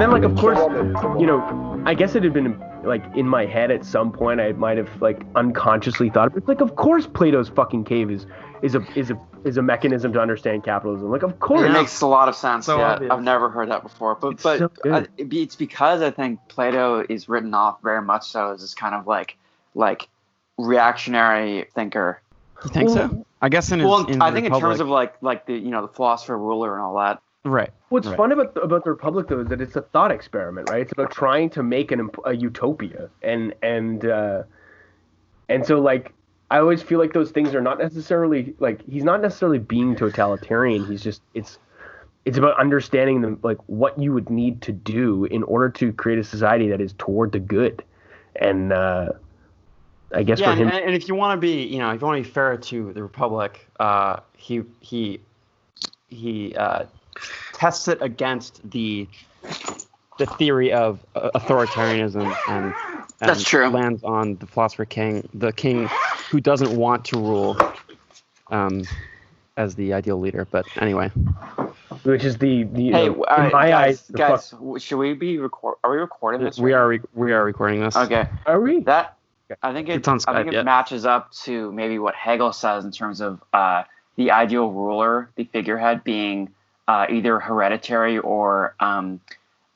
And then like of course, Kill one and kill one. you know, I guess it had been like in my head at some point. I might have like unconsciously thought, but like of course Plato's fucking cave is is a is a is a mechanism to understand capitalism. Like of course. It makes a lot of sense. So yeah, obvious. I've never heard that before, but It's but so good. I, it be- it's because I think Plato is written off very much so as this kind of like like reactionary thinker. You think Well, so? I guess in his, well, in I the think in terms of like like the you know the philosopher ruler and all that. Right. What's Right. fun about the, about the Republic though is that it's a thought experiment, right? It's about trying to make an a utopia, and and uh, and so like I always feel like those things are not necessarily like he's not necessarily being totalitarian. He's just it's it's about understanding them like what you would need to do in order to create a society that is toward the good, and uh, I guess Yeah, for and, him, and if you want to be, you know, if you want to be fair to the Republic, uh, he he he uh, tests it against the the theory of uh, authoritarianism and, and That's true. lands on the philosopher king, the king who doesn't want to rule, um, as the ideal leader. But anyway, which is the, the you Hey, know, uh, in my guys, eyes, the guys, fuck- should we be record? Are we recording this? we right are re- we are recording this. Okay, are we? that I think it. It's on I think Skype, it yeah. matches up to maybe what Hegel says in terms of uh, the ideal ruler, the figurehead being uh, either hereditary or um,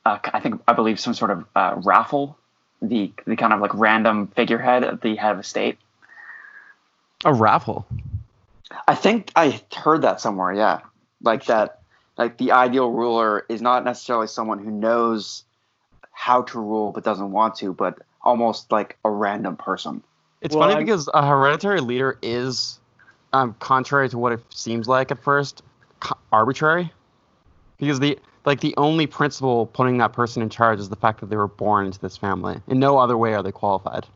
uh, I think I believe some sort of uh, raffle, the the kind of like random figurehead at the head of a state. A raffle. I think I heard that somewhere. Yeah, like that. Like the ideal ruler is not necessarily someone who knows how to rule but doesn't want to, but almost like a random person. It's Well, funny I'm- because a hereditary leader is, um, contrary to what it seems like at first, co- arbitrary. Because the like the only principle putting that person in charge is the fact that they were born into this family. In no other way are they qualified.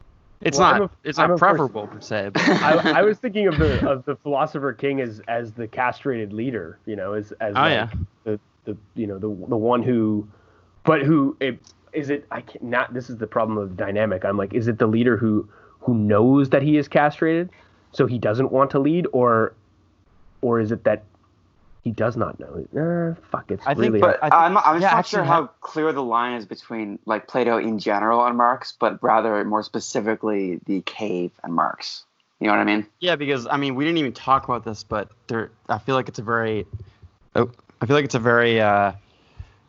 It's Well, not. A- it's I'm not a pers- preferable per se. But I, I was thinking of the of the philosopher king as as the castrated leader, you know, as as Oh, like yeah. the the you know the the one who, but who it, is it? I can't not. This is the problem of the dynamic. I'm like, is it the leader who who knows that he is castrated, so he doesn't want to lead, or or is it that he does not know? Uh, fuck, it's I think- but hard. I I'm, I'm just yeah, not actually sure ha- how clear the line is between like Plato in general and Marx, but rather more specifically the cave and Marx. You know what I mean? yeah, because I mean we didn't even talk about this, but there I feel like it's a very, oh, I feel like it's a very uh,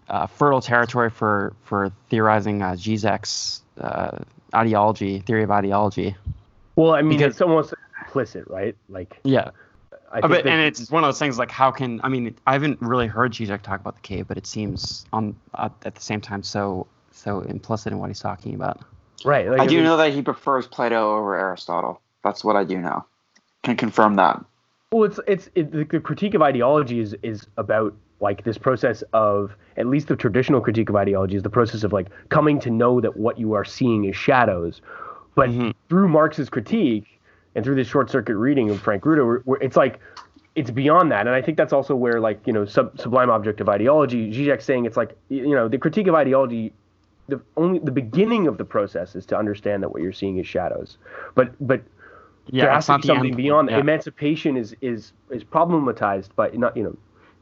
uh, fertile territory for for theorizing uh, Zizek's uh, ideology, theory of ideology. well, I mean, because- it's almost implicit, right? Like, Yeah, I think but, that- and it's one of those things like how can I mean I haven't really heard Zizek talk about the cave, but it seems on uh, at the same time so so implicit in what he's talking about. right. Like, I do mean- know that he prefers Plato over Aristotle. That's what I do know. Can confirm that. Well, it's it's it, the, the critique of ideology is is about like this process of at least the traditional critique of ideology is the process of like coming to know that what you are seeing is shadows, but Mhm. through Marx's critique and through this short circuit reading of Frank Ruda, where, where it's like it's beyond that, and I think that's also where like you know sub, sublime of ideology, Zizek's saying it's like you know the critique of ideology. The only the beginning of the process is to understand that what you're seeing is shadows, but but Yeah, there has it's to not be the something beyond point, that. Emancipation is is is problematized by not you know,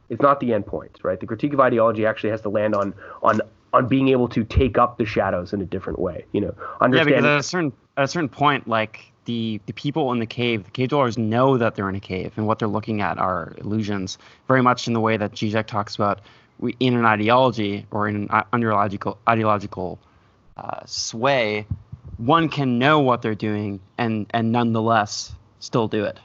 it's not the end point, right? The critique of ideology actually has to land on on on being able to take up the shadows in a different way. You know, Yeah, because at a certain at a certain point, like the the people in the cave, the cave dwellers know that they're in a cave, and what they're looking at are illusions. Very much in the way that Zizek talks about we, in an ideology or in an ideological ideological uh, sway, one can know what they're doing and and nonetheless still do it.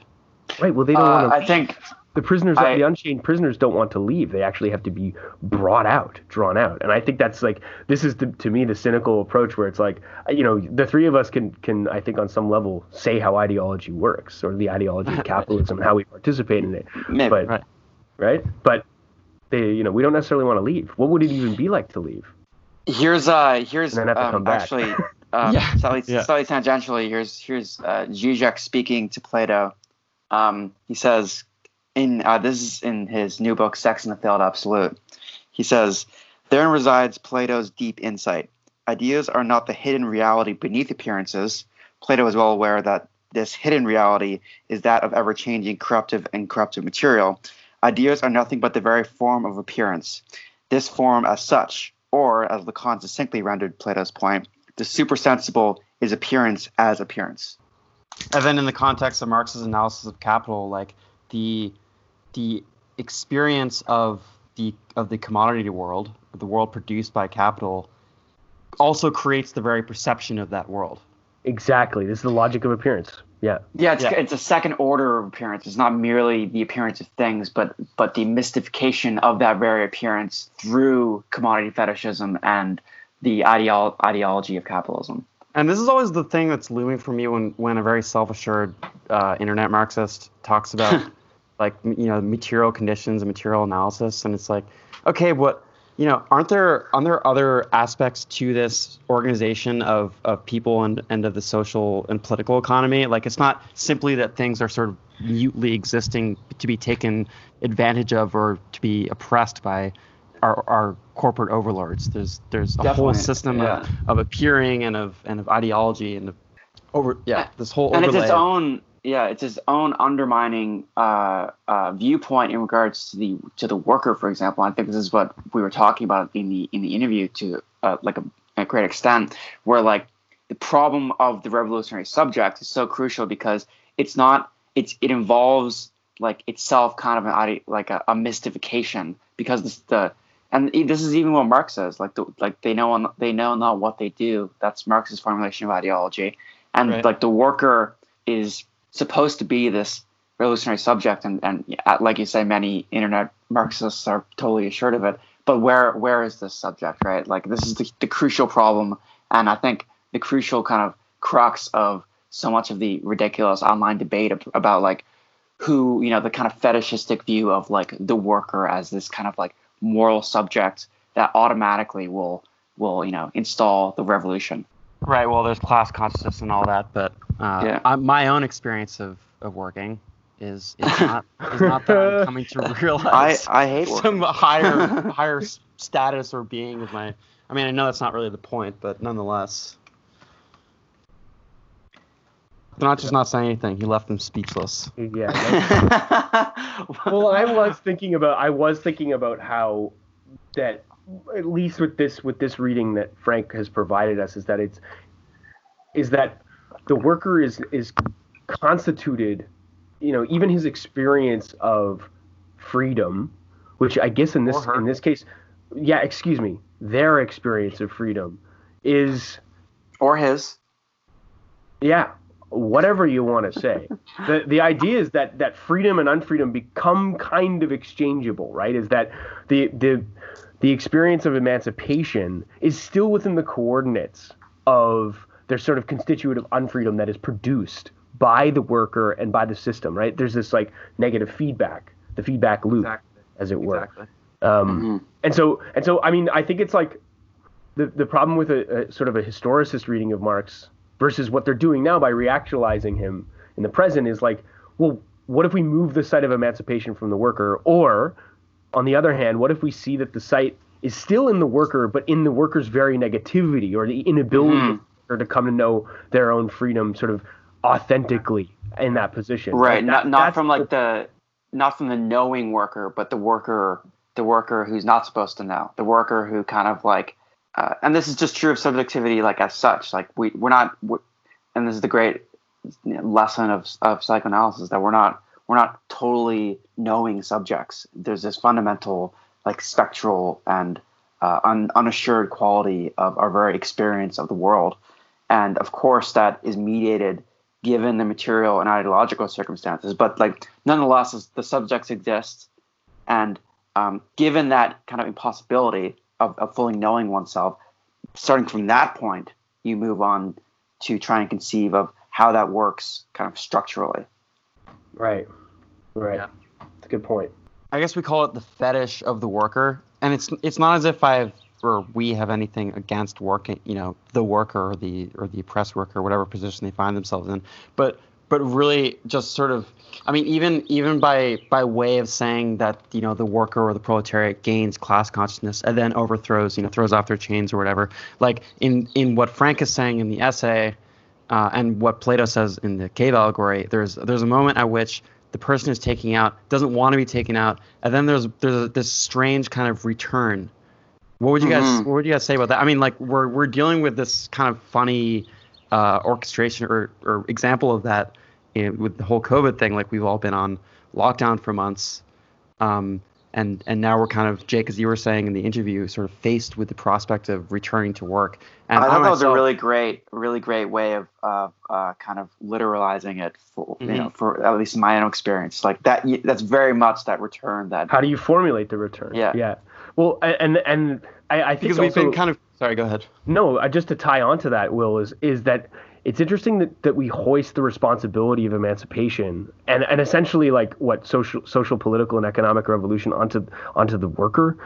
right. Well, they don't Uh, want to. I think the prisoners, I- the unchained prisoners, don't want to leave. They actually have to be brought out, drawn out. And I think that's like this is the, to me the cynical approach where it's like you know the three of us can can I think on some level say how ideology works or the ideology of capitalism and how we participate in it. maybe. But Right. right? But they, you know, we don't necessarily want to leave. What would it even be like to leave? Here's uh here's And then have to come um, back. actually um, Yeah. slightly, Yeah. slightly tangentially here's here's uh, Zizek speaking to Plato. Um, he says in uh, this is in his new book Sex and the Failed Absolute. He says therein resides Plato's deep insight. ideas are not the hidden reality beneath appearances. Plato is well aware that this hidden reality is that of ever changing, corruptive, and corruptive material. Ideas are nothing but the very form of appearance. This form, as such, or as Lacan succinctly rendered Plato's point, the supersensible is appearance as appearance. And then in the context of Marx's analysis of capital, like the the experience of the of the commodity world, the world produced by capital, also creates the very perception of that world. Exactly. This is the logic of appearance. Yeah. Yeah, it's, Yeah. it's a second order of appearance. It's not merely the appearance of things, but but the mystification of that very appearance through commodity fetishism and the ideol- ideology of capitalism. And this is always the thing that's looming for me when, when a very self-assured uh, internet Marxist talks about like you know material conditions and material analysis, and it's like, okay, what you know, aren't there aren't there other aspects to this organization of, of people and, and of the social and political economy? Like it's not simply that things are sort of mutely existing to be taken advantage of or to be oppressed by our, our corporate overlords. There's there's a whole system yeah. of, of appearing and of and of ideology and of over yeah this whole and it's its own yeah it's his own undermining uh, uh, viewpoint in regards to the to the worker for example. I think this is what we were talking about in the in the interview to uh, like a, a great extent where like the problem of the revolutionary subject is so crucial because it's not it's it involves like itself kind of an like a, a mystification because this, the and this is even what Marx says like the, like they know they know not what they do. That's Marx's formulation of ideology. And Right. like the worker is supposed to be this revolutionary subject and and like you say many internet marxists are totally assured of it. But where where is this subject right? Like this is the, the crucial problem and i think the crucial kind of crux of so much of the ridiculous online debate about like who you know the kind of fetishistic view of like the worker as this kind of like moral subject that automatically will will you know install the revolution Right. Well, there's class consciousness and all that, but uh, Yeah. I, my own experience of, of working is is not is not that I'm coming to realize i I hate work. some higher higher status or being of my. I mean, I know that's not really the point, but nonetheless. they're Not just not saying anything. He left them speechless. Yeah. well, I was thinking about I was thinking about how that at least with this with this reading that Frank has provided us is that it's is that the worker is is constituted, you know, even his experience of freedom, which I guess in this in this case, yeah, excuse me, their experience of freedom is or his. Yeah whatever you want to say. The the idea is that that freedom and unfreedom become kind of exchangeable right? Is that the the the experience of emancipation is still within the coordinates of their sort of constituent of unfreedom that is produced by the worker and by the system right there's this like negative feedback the feedback loop as it were Exactly. um, Mhm. and so and so I mean I think it's like the the problem with a, a sort of a historicist reading of Marx versus what they're doing now by reactualizing him in the present is like well what if we move the site of emancipation from the worker or on the other hand what if we see that the site is still in the worker but in the worker's very negativity or the inability of the to come to know their own freedom sort of authentically in that position? Right Like, not that- not that's from like the not from the knowing worker but the worker the worker who's not supposed to know the worker who kind of like uh, and this is just true of subjectivity like as such like we we're not we and this is the great lesson of of psychoanalysis that we're not we're not totally knowing subjects. There's this fundamental like spectral and uh, un, unassured quality of our very experience of the world. And of course that is mediated given the material and ideological circumstances. But like nonetheless the subjects exist and um, given that kind of impossibility of, of fully knowing oneself starting from that point you move on to try and conceive of how that works kind of structurally right right Yeah. that's a good point I guess we call it the fetish of the worker, and it's it's not as if I've or we have anything against working, you know, the worker or the or the oppressed worker, whatever position they find themselves in, but but really just sort of I mean, even even by by way of saying that you know the worker or the proletariat gains class consciousness and then overthrows you know throws off their chains or whatever. Like in in what Frank is saying in the essay, uh, and what Plato says in the cave allegory, there's there's a moment at which the person who's taking out doesn't want to be taken out, and then there's there's a, this strange kind of return. What would you guys Mhm. What would you guys say about that? I mean, like we're we're dealing with this kind of funny uh, orchestration or, or example of that in, with the whole COVID thing. Like we've all been on lockdown for months, um, and and now we're kind of Jake, as you were saying in the interview, sort of faced with the prospect of returning to work. And I thought that was a really great, really great way of uh, uh, kind of literalizing it for you Mhm. know for at least my own experience. Like that, that's very much that return that. How do you formulate the return? Yeah. Yeah. Well, and and I, I think because we've also, been kind of sorry. Go ahead. No, uh, just to tie on to that, Will, is is that it's interesting that, that we hoist the responsibility of emancipation and, and essentially like what social social political and economic revolution onto onto the worker.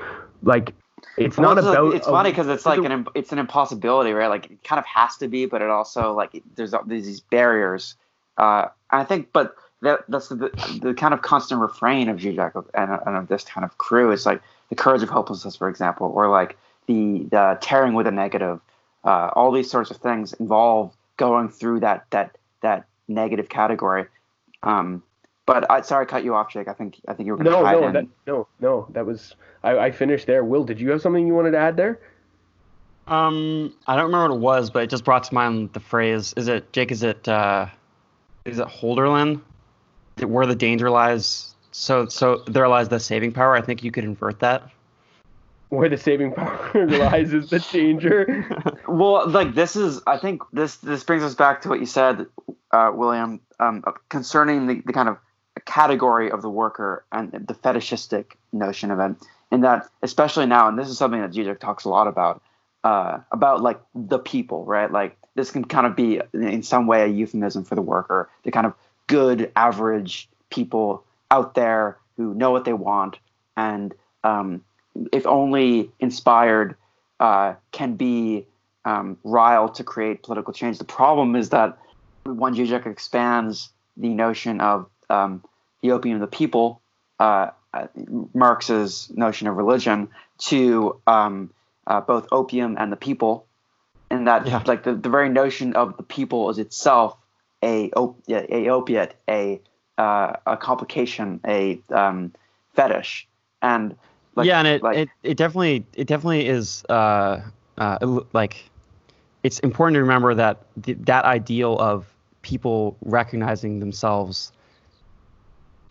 Like it's Well, not it's about It's a- funny because it's like an it's an impossibility, right? Like it kind of has to be, but it also like there's there's these barriers. Uh, and I think, but that that's the the kind of constant refrain of Zizek and, and of this kind of crew is like the courage of hopelessness, for example, or like the the tarrying with a negative. Uh, all these sorts of things involve going through that that that negative category. Um, but I sorry, I cut you off, Jake. I think I think you were going to no, no, that, no, no. That was I, I finished there. Will, did you have something you wanted to add there? Um, I don't remember what it was, but it just brought to mind the phrase. Is it Jake? Is it uh, is it Holderlin? That where the danger lies. So so there lies the saving power. I think you could invert that. Where the saving power lies is the danger. Well, like this is, I think this this brings us back to what you said, uh, William, um, concerning the, the kind of category of the worker and the fetishistic notion of it. In that, especially now, and this is something that Zizek talks a lot about, uh, about like the people, right? Like this can kind of be in some way a euphemism for the worker, the kind of good, average people out there who know what they want and, um, if only inspired, uh, can be um, riled to create political change. The problem is that when Zizek expands the notion of um, the opium of the people, uh, uh, Marx's notion of religion, to um, uh, both opium and the people, and that Yeah. like the, the very notion of the people is itself a op- a opiate, a uh, a complication, a um, fetish, and like, yeah, and it, like, it it definitely it definitely is uh, uh like it's important to remember that th- that ideal of people recognizing themselves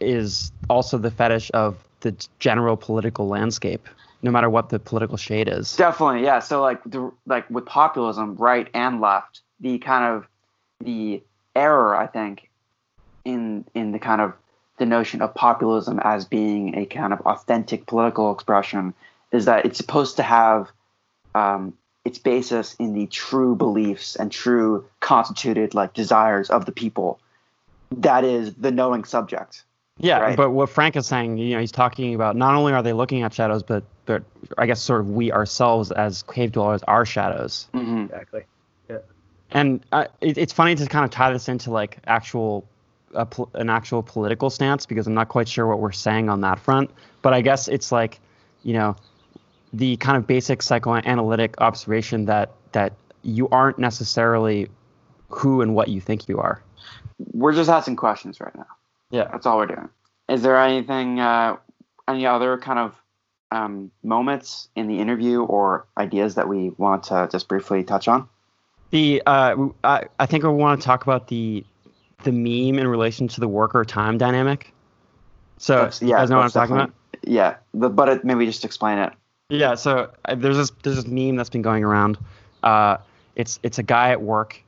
is also the fetish of the general political landscape, no matter what the political shade is. Definitely, yeah. So like the like with populism, right and left, the kind of the error I think in in the kind of the notion of populism as being a kind of authentic political expression is that it's supposed to have um, its basis in the true beliefs and true constituted like desires of the people. That is the knowing subject. Yeah, Right. but what Frank is saying, you know, he's talking about not only are they looking at shadows, but but I guess sort of we ourselves as cave dwellers are shadows. Mm-hmm. exactly. And uh, it, it's funny to kind of tie this into like actual a an actual political stance because I'm not quite sure what we're saying on that front. But I guess it's like, you know, the kind of basic psychoanalytic observation that that you aren't necessarily who and what you think you are. We're just asking questions right now. Yeah. That's all we're doing. Is there anything, uh, any other kind of um, moments in the interview or ideas that we want to just briefly touch on? The uh, I, I think I want to talk about the the meme in relation to the worker time dynamic. So That's- you guys know what I'm talking about? Yeah, the, but it, maybe just explain it. Yeah, so uh, there's this there's this meme that's been going around. Uh, it's it's a guy at work,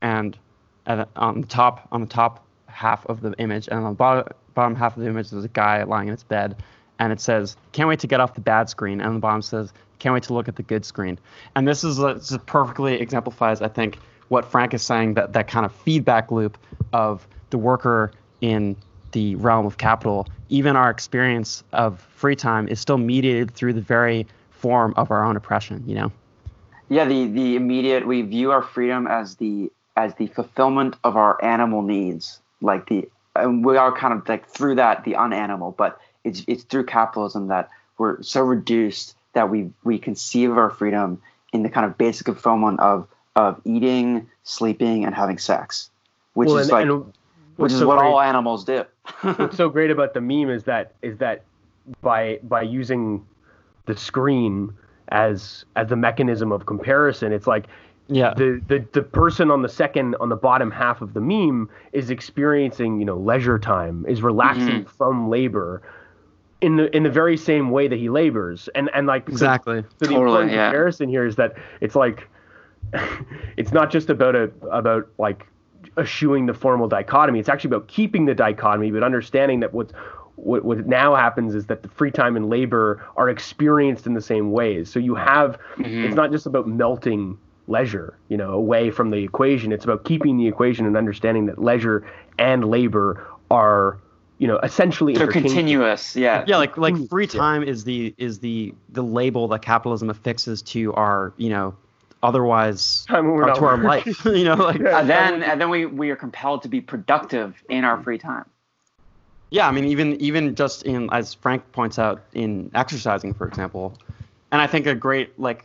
and at, on the top on the top half of the image, and on the bottom bottom half of the image, there's a guy lying in his bed, and it says, "Can't wait to get off the bad screen," and on the bottom says, "Can't wait to look at the good screen." And this is this perfectly exemplifies, I think, what Frank is saying that that kind of feedback loop of the worker in the realm of capital, even our experience of free time is still mediated through the very form of our own oppression, you know? Yeah, the the immediate we view our freedom as the as the fulfillment of our animal needs, like the and we are kind of like through that the unanimal, but it's it's through capitalism that we're so reduced that we we conceive of our freedom in the kind of basic fulfillment of of eating, sleeping, and having sex, which Well, is and- like and which is so what great- all animals do. what's so great about the meme is that is that by by using the screen as as the mechanism of comparison, it's like Yeah. the, the the person on the second on the bottom half of the meme is experiencing you know leisure time is relaxing mm-hmm. from labor in the in the very same way that he labors and and like Exactly. so the Totally, important yeah. comparison here is that it's like it's not just about a about like eschewing the formal dichotomy. It's actually about keeping the dichotomy, but understanding that what's what, what now happens is that the free time and labor are experienced in the same ways. So you have mm-hmm. it's not just about melting leisure, you know, away from the equation. It's about keeping the equation and understanding that leisure and labor are, you know, essentially They're continuous, yeah. Yeah, like like free time is the is the the label that capitalism affixes to our you know otherwise Time when we're or not to our life. you know, like Yeah. And then and then we we are compelled to be productive in our free time. Yeah, I mean, even even just in as Frank points out in exercising, for example, and I think a great like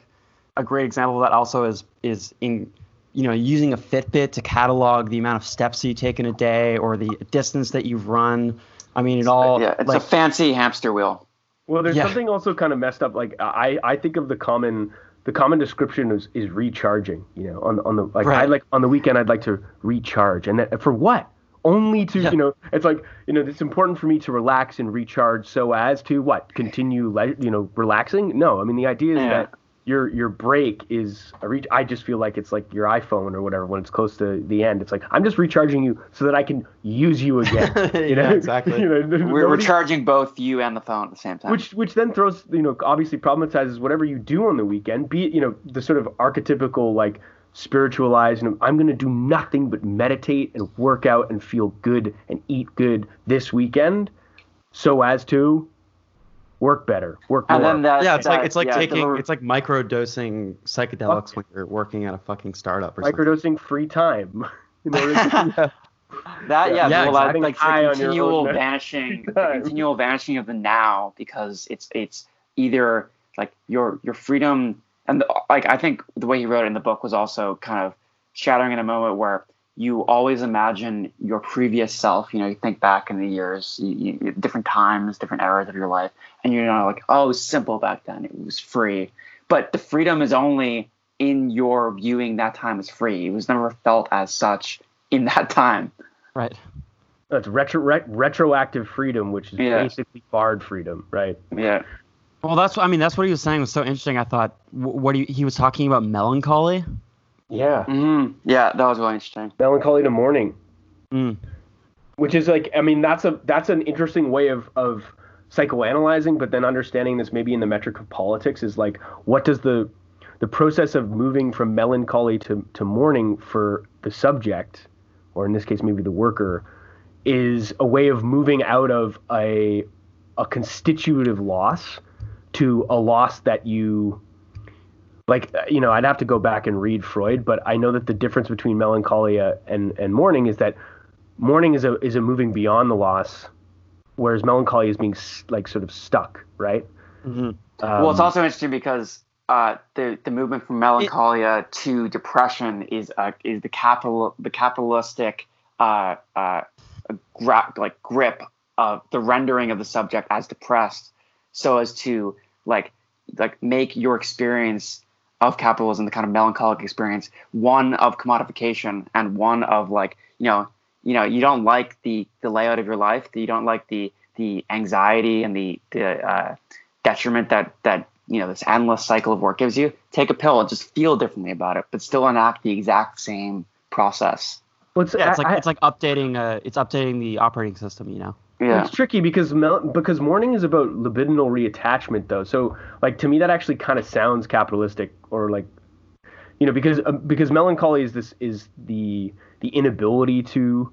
a great example of that also is is in you know using a Fitbit to catalog the amount of steps that you take in a day or the distance that you've run. I mean, it all yeah, it's like a fancy hamster wheel. Well, there's Yeah. something also kind of messed up. Like I, I think of the common, the common description is, is recharging. You know, on on the like I like on the weekend I'd like to recharge, and that, for what? Only to Yeah. you know, it's like you know, it's important for me to relax and recharge so as to what continue, le- you know, relaxing. No, I mean the idea is Yeah. that your your break is a reach. I just feel like it's like your iPhone or whatever when it's close to the end. It's like I'm just recharging you so that I can use you again. You know, Yeah, exactly. you know, We're, we're nobody- charging both you and the phone at the same time. which which then throws you know obviously problematizes whatever you do on the weekend be it you know the sort of archetypical like spiritualized you know i'm going to do nothing but meditate and work out and feel good and eat good this weekend so as to work better work and more then that, yeah, it's that- like it's like yeah, taking deliver- it's like micro dosing psychedelics when you're working at a fucking startup or something. microdosing free time in order to, that yeah, Yeah, well, exactly. like the continual vanishing the continual vanishing of the now because it's it's either like your your freedom and the, like I think the way he wrote it in the book was also kind of shattering in a moment where you always imagine your previous self. You know, you think back in the years, you, you, different times, different eras of your life, and you're not like, oh, it was simple back then. It was free. But the freedom is only in your viewing that time as free. It was never felt as such in that time. Right. that's retro re- retroactive freedom which is Yeah. basically barred freedom right Yeah. Well, that's I mean that's what he was saying was so interesting. I thought wh- what he, he was talking about melancholy. Yeah hmm Yeah, that was really interesting. melancholy to mourning Mm. which is like i mean that's a that's an interesting way of of psychoanalyzing but then understanding this maybe in the metric of politics is like what does the the process of moving from melancholy to to mourning for the subject or in this case maybe the worker is a way of moving out of a a constitutive loss to a loss that you like uh, you know i'd have to go back and read freud but i know that the difference between melancholia and and mourning is that mourning is a is a moving beyond the loss whereas melancholy is being s- like sort of stuck right? Hmm well, it's Um, also interesting because uh, the the movement from melancholia to depression is uh, is the capital the capitalistic uh, uh, gra- like grip of the rendering of the subject as depressed, so as to like like make your experience of capitalism, the kind of melancholic experience, one of commodification and one of like you know you know you don't like the the layout of your life, you don't like the the anxiety and the the uh, detriment that that you know this endless cycle of work gives you take a pill and just feel differently about it but still enact the exact same process well, it's, Yeah, it's I- like I- it's like updating uh it's updating the operating system. You know. Yeah It's tricky because mel- because mourning is about libidinal reattachment though. So like to me that actually kind of sounds capitalistic or like you know because uh, because melancholy is this is the the inability to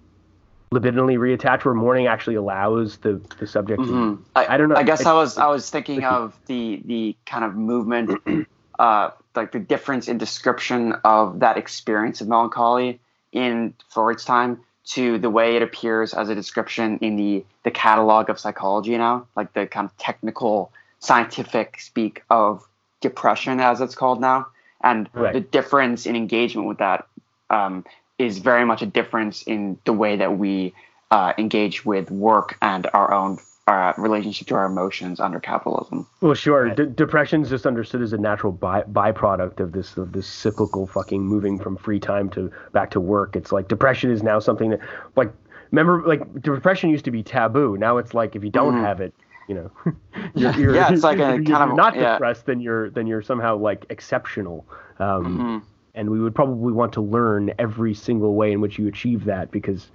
libidinally reattach where mourning actually allows the the subject to Mhm. I, I don't know. I guess It's- I was I was thinking of the the kind of movement, uh, like the difference in description of that experience of melancholy in Freud's time to the way it appears as a description in the the catalog of psychology now, like the kind of technical scientific speak of depression as it's called now, and Right. the difference in engagement with that um, is very much a difference in the way that we uh, engage with work and our own uh, relationship to our emotions under capitalism. Well, sure. D- is just understood as a natural by- byproduct of this of this cyclical fucking moving from free time to back to work. It's like depression is now something that, like, remember, like depression used to be taboo. Now it's like if you don't Mhm. have it, you know, you're, you're, Yeah, it's like a kind you're of- not yeah. depressed, then you're then you're somehow like exceptional. Um, Mhm. And we would probably want to learn every single way in which you achieve that because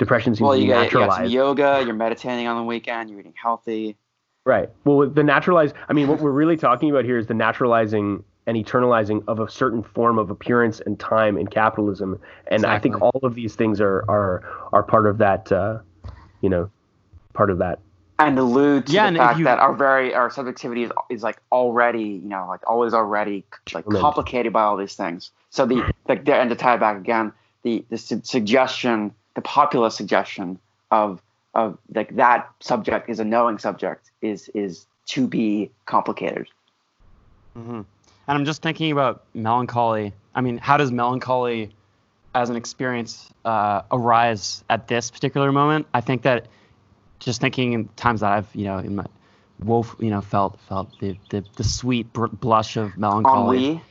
depression seems Well, to be you got, you got some yoga, you're meditating on the weekend, you're eating healthy. Right. Well, the naturalized, I mean, what we're really talking about here is the naturalizing and eternalizing of a certain form of appearance and time in capitalism. And I think all of these things are are are part of that, uh, you know, part of that. and allude to Yeah, the and fact you- that our very our subjectivity is, is like already you know like always already like Determined. complicated by all these things so the like the, and to tie back again the the su- suggestion the populist suggestion of of like that subject is a knowing subject is is to be complicated hmm And I'm just thinking about melancholy. I mean, how does melancholy as an experience uh, arise at this particular moment? I think that just thinking in times that I've, you know, in my wolf, you know, felt felt the the, the sweet br- blush of melancholy. ennui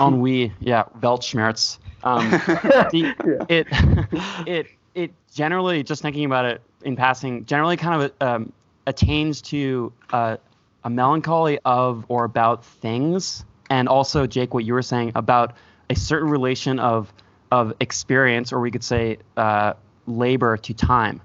Ennui, yeah, Weltschmerz. Um, the, it it it generally just thinking about it in passing generally kind of um, attains to uh, a melancholy of or about things. And also jake what you were saying about a certain relation of of experience or we could say uh, labor to time.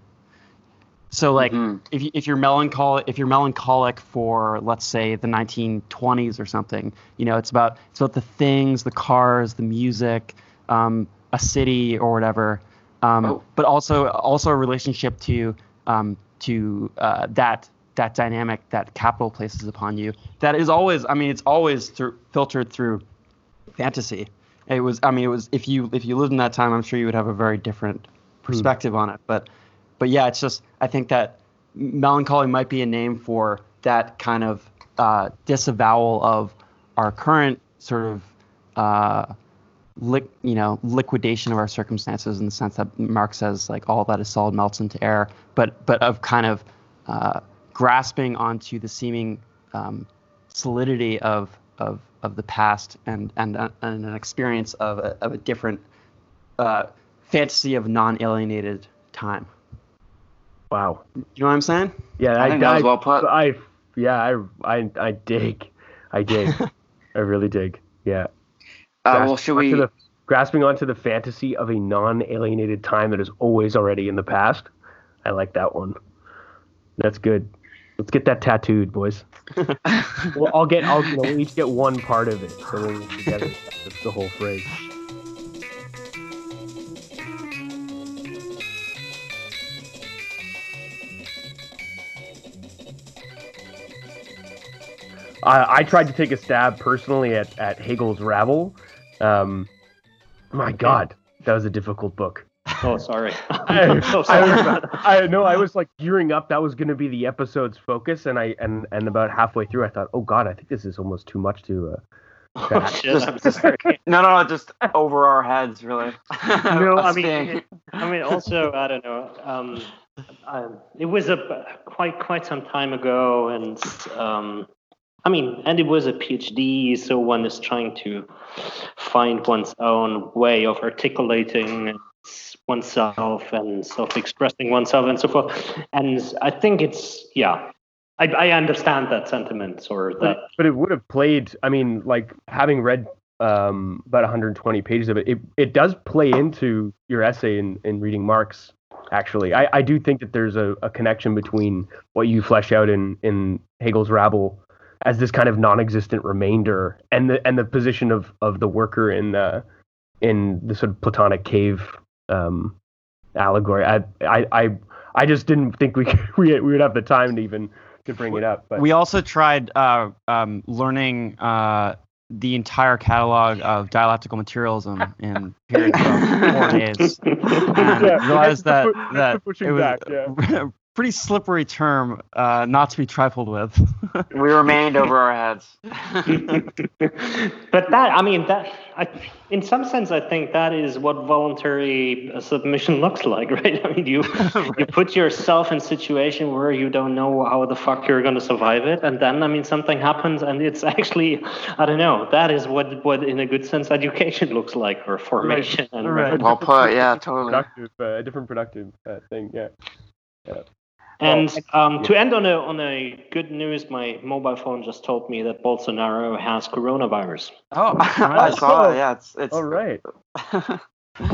So like Mhm. if, you, if you're melancholic if you're melancholic for let's say the 1920s or something you know it's about it's about the things the cars the music um, a city or whatever um, Oh. but also also a relationship to um, to uh, that that dynamic that capital places upon you that is always i mean it's always through, filtered through fantasy. It was i mean it was if you if you lived in that time i'm sure you would have a very different perspective on it. But but yeah it's just i think that melancholy might be a name for that kind of uh, disavowal of our current sort of uh, li- you know liquidation of our circumstances in the sense that Marx says like all that is solid melts into air, but but of kind of uh, grasping onto the seeming um, solidity of of of the past and and uh, and an experience of a, of a different uh, fantasy of non-alienated time. Wow. You know what I'm saying? Yeah, I think that was well put. I, yeah, I, I, I dig. I dig. I really dig. Yeah. Uh, well should Grasping we onto the- grasping onto the fantasy of a non-alienated time that is always already in the past. I like that one. That's good. Let's get that tattooed, boys. well, I'll get. I'll you know, we'll each get one part of it, so we'll together. That's the whole phrase. I, I tried to take a stab personally at, at Hegel's Rabble. Um, my God, that was a difficult book. Oh, sorry. I, I'm so I, sorry was. I know I was like gearing up. That was going to be the episode's focus, and I and and about halfway through, I thought, oh God, I think this is almost too much to. Uh, Oh, shit, I'm no no no just over our heads really No, I mean, it- I mean, also, I don't know. Um, um, it was a quite quite some time ago, and um, I mean, and it was a PhD, so one is trying to find one's own way of articulating oneself and self-expressing oneself and so forth. And I think it's yeah, I, I understand that sentiment or that. but it would have played. I mean, like having read um, about 120 pages of it, it, it does play into your essay in, in reading Marx. Actually, I, I do think that there's a, a connection between what you flesh out in, in Hegel's Rabble as this kind of non-existent remainder and the and the position of, of the worker in uh, in the sort of Platonic cave um, allegory. I, I I I just didn't think we could, we we would have the time to even to bring it up. But We also tried uh, um, learning uh, the entire catalog of dialectical materialism in periods of four days and Yeah, realized that the pu- that's that it was back, yeah. a pretty slippery term uh, not to be trifled with. we remained over our heads. but that, I mean, that, I, in some sense, I think that is what voluntary uh, submission looks like, right? I mean, you you put yourself in a situation where you don't know how the fuck you're going to survive it, and then, I mean, something happens, and it's actually, I don't know, that is what, what in a good sense, education looks like, or formation. And Right. Well put. Yeah, totally. productive, uh, a different productive uh, thing. Yeah. And um, to end on a on a good news, my mobile phone just told me that Bolsonaro has coronavirus. oh, I saw it. Yeah, it's it's. All right.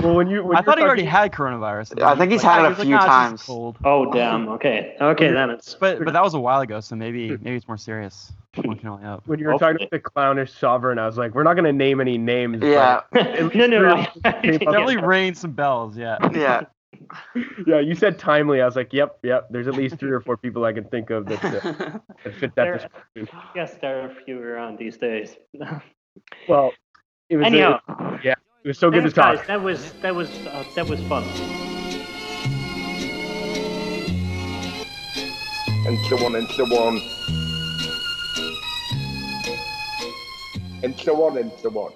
Well, when you when I thought he already had coronavirus. I think he's Like, had it a was like, few "Nah, times." cold." Oh damn. Okay. Okay, then it's. But but that was a while ago, so maybe maybe it's more serious. One can only hope. when you were talking Hopefully. about the clownish sovereign, I was like, we're not gonna name any names. but- Yeah, no, no. I, Definitely ring some bells, yeah. yeah. yeah, you said timely. I was like, yep, yep. There's at least three or four people I can think of that, uh, that fit that There- description. Yes, there are a few around these days. Well, it was Anyhow, it was so good to thanks, guys. talk. That was that was uh, that was fun. and so on and so on. And so on and so on.